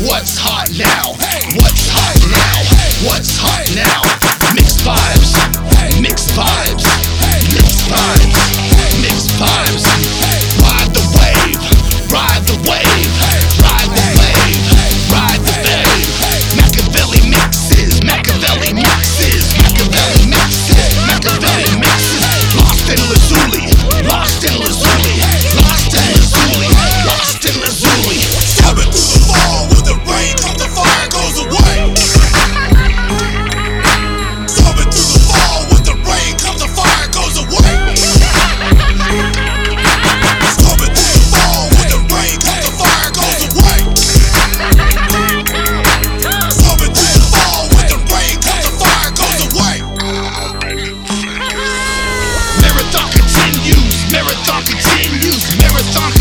What's hot now? Continues,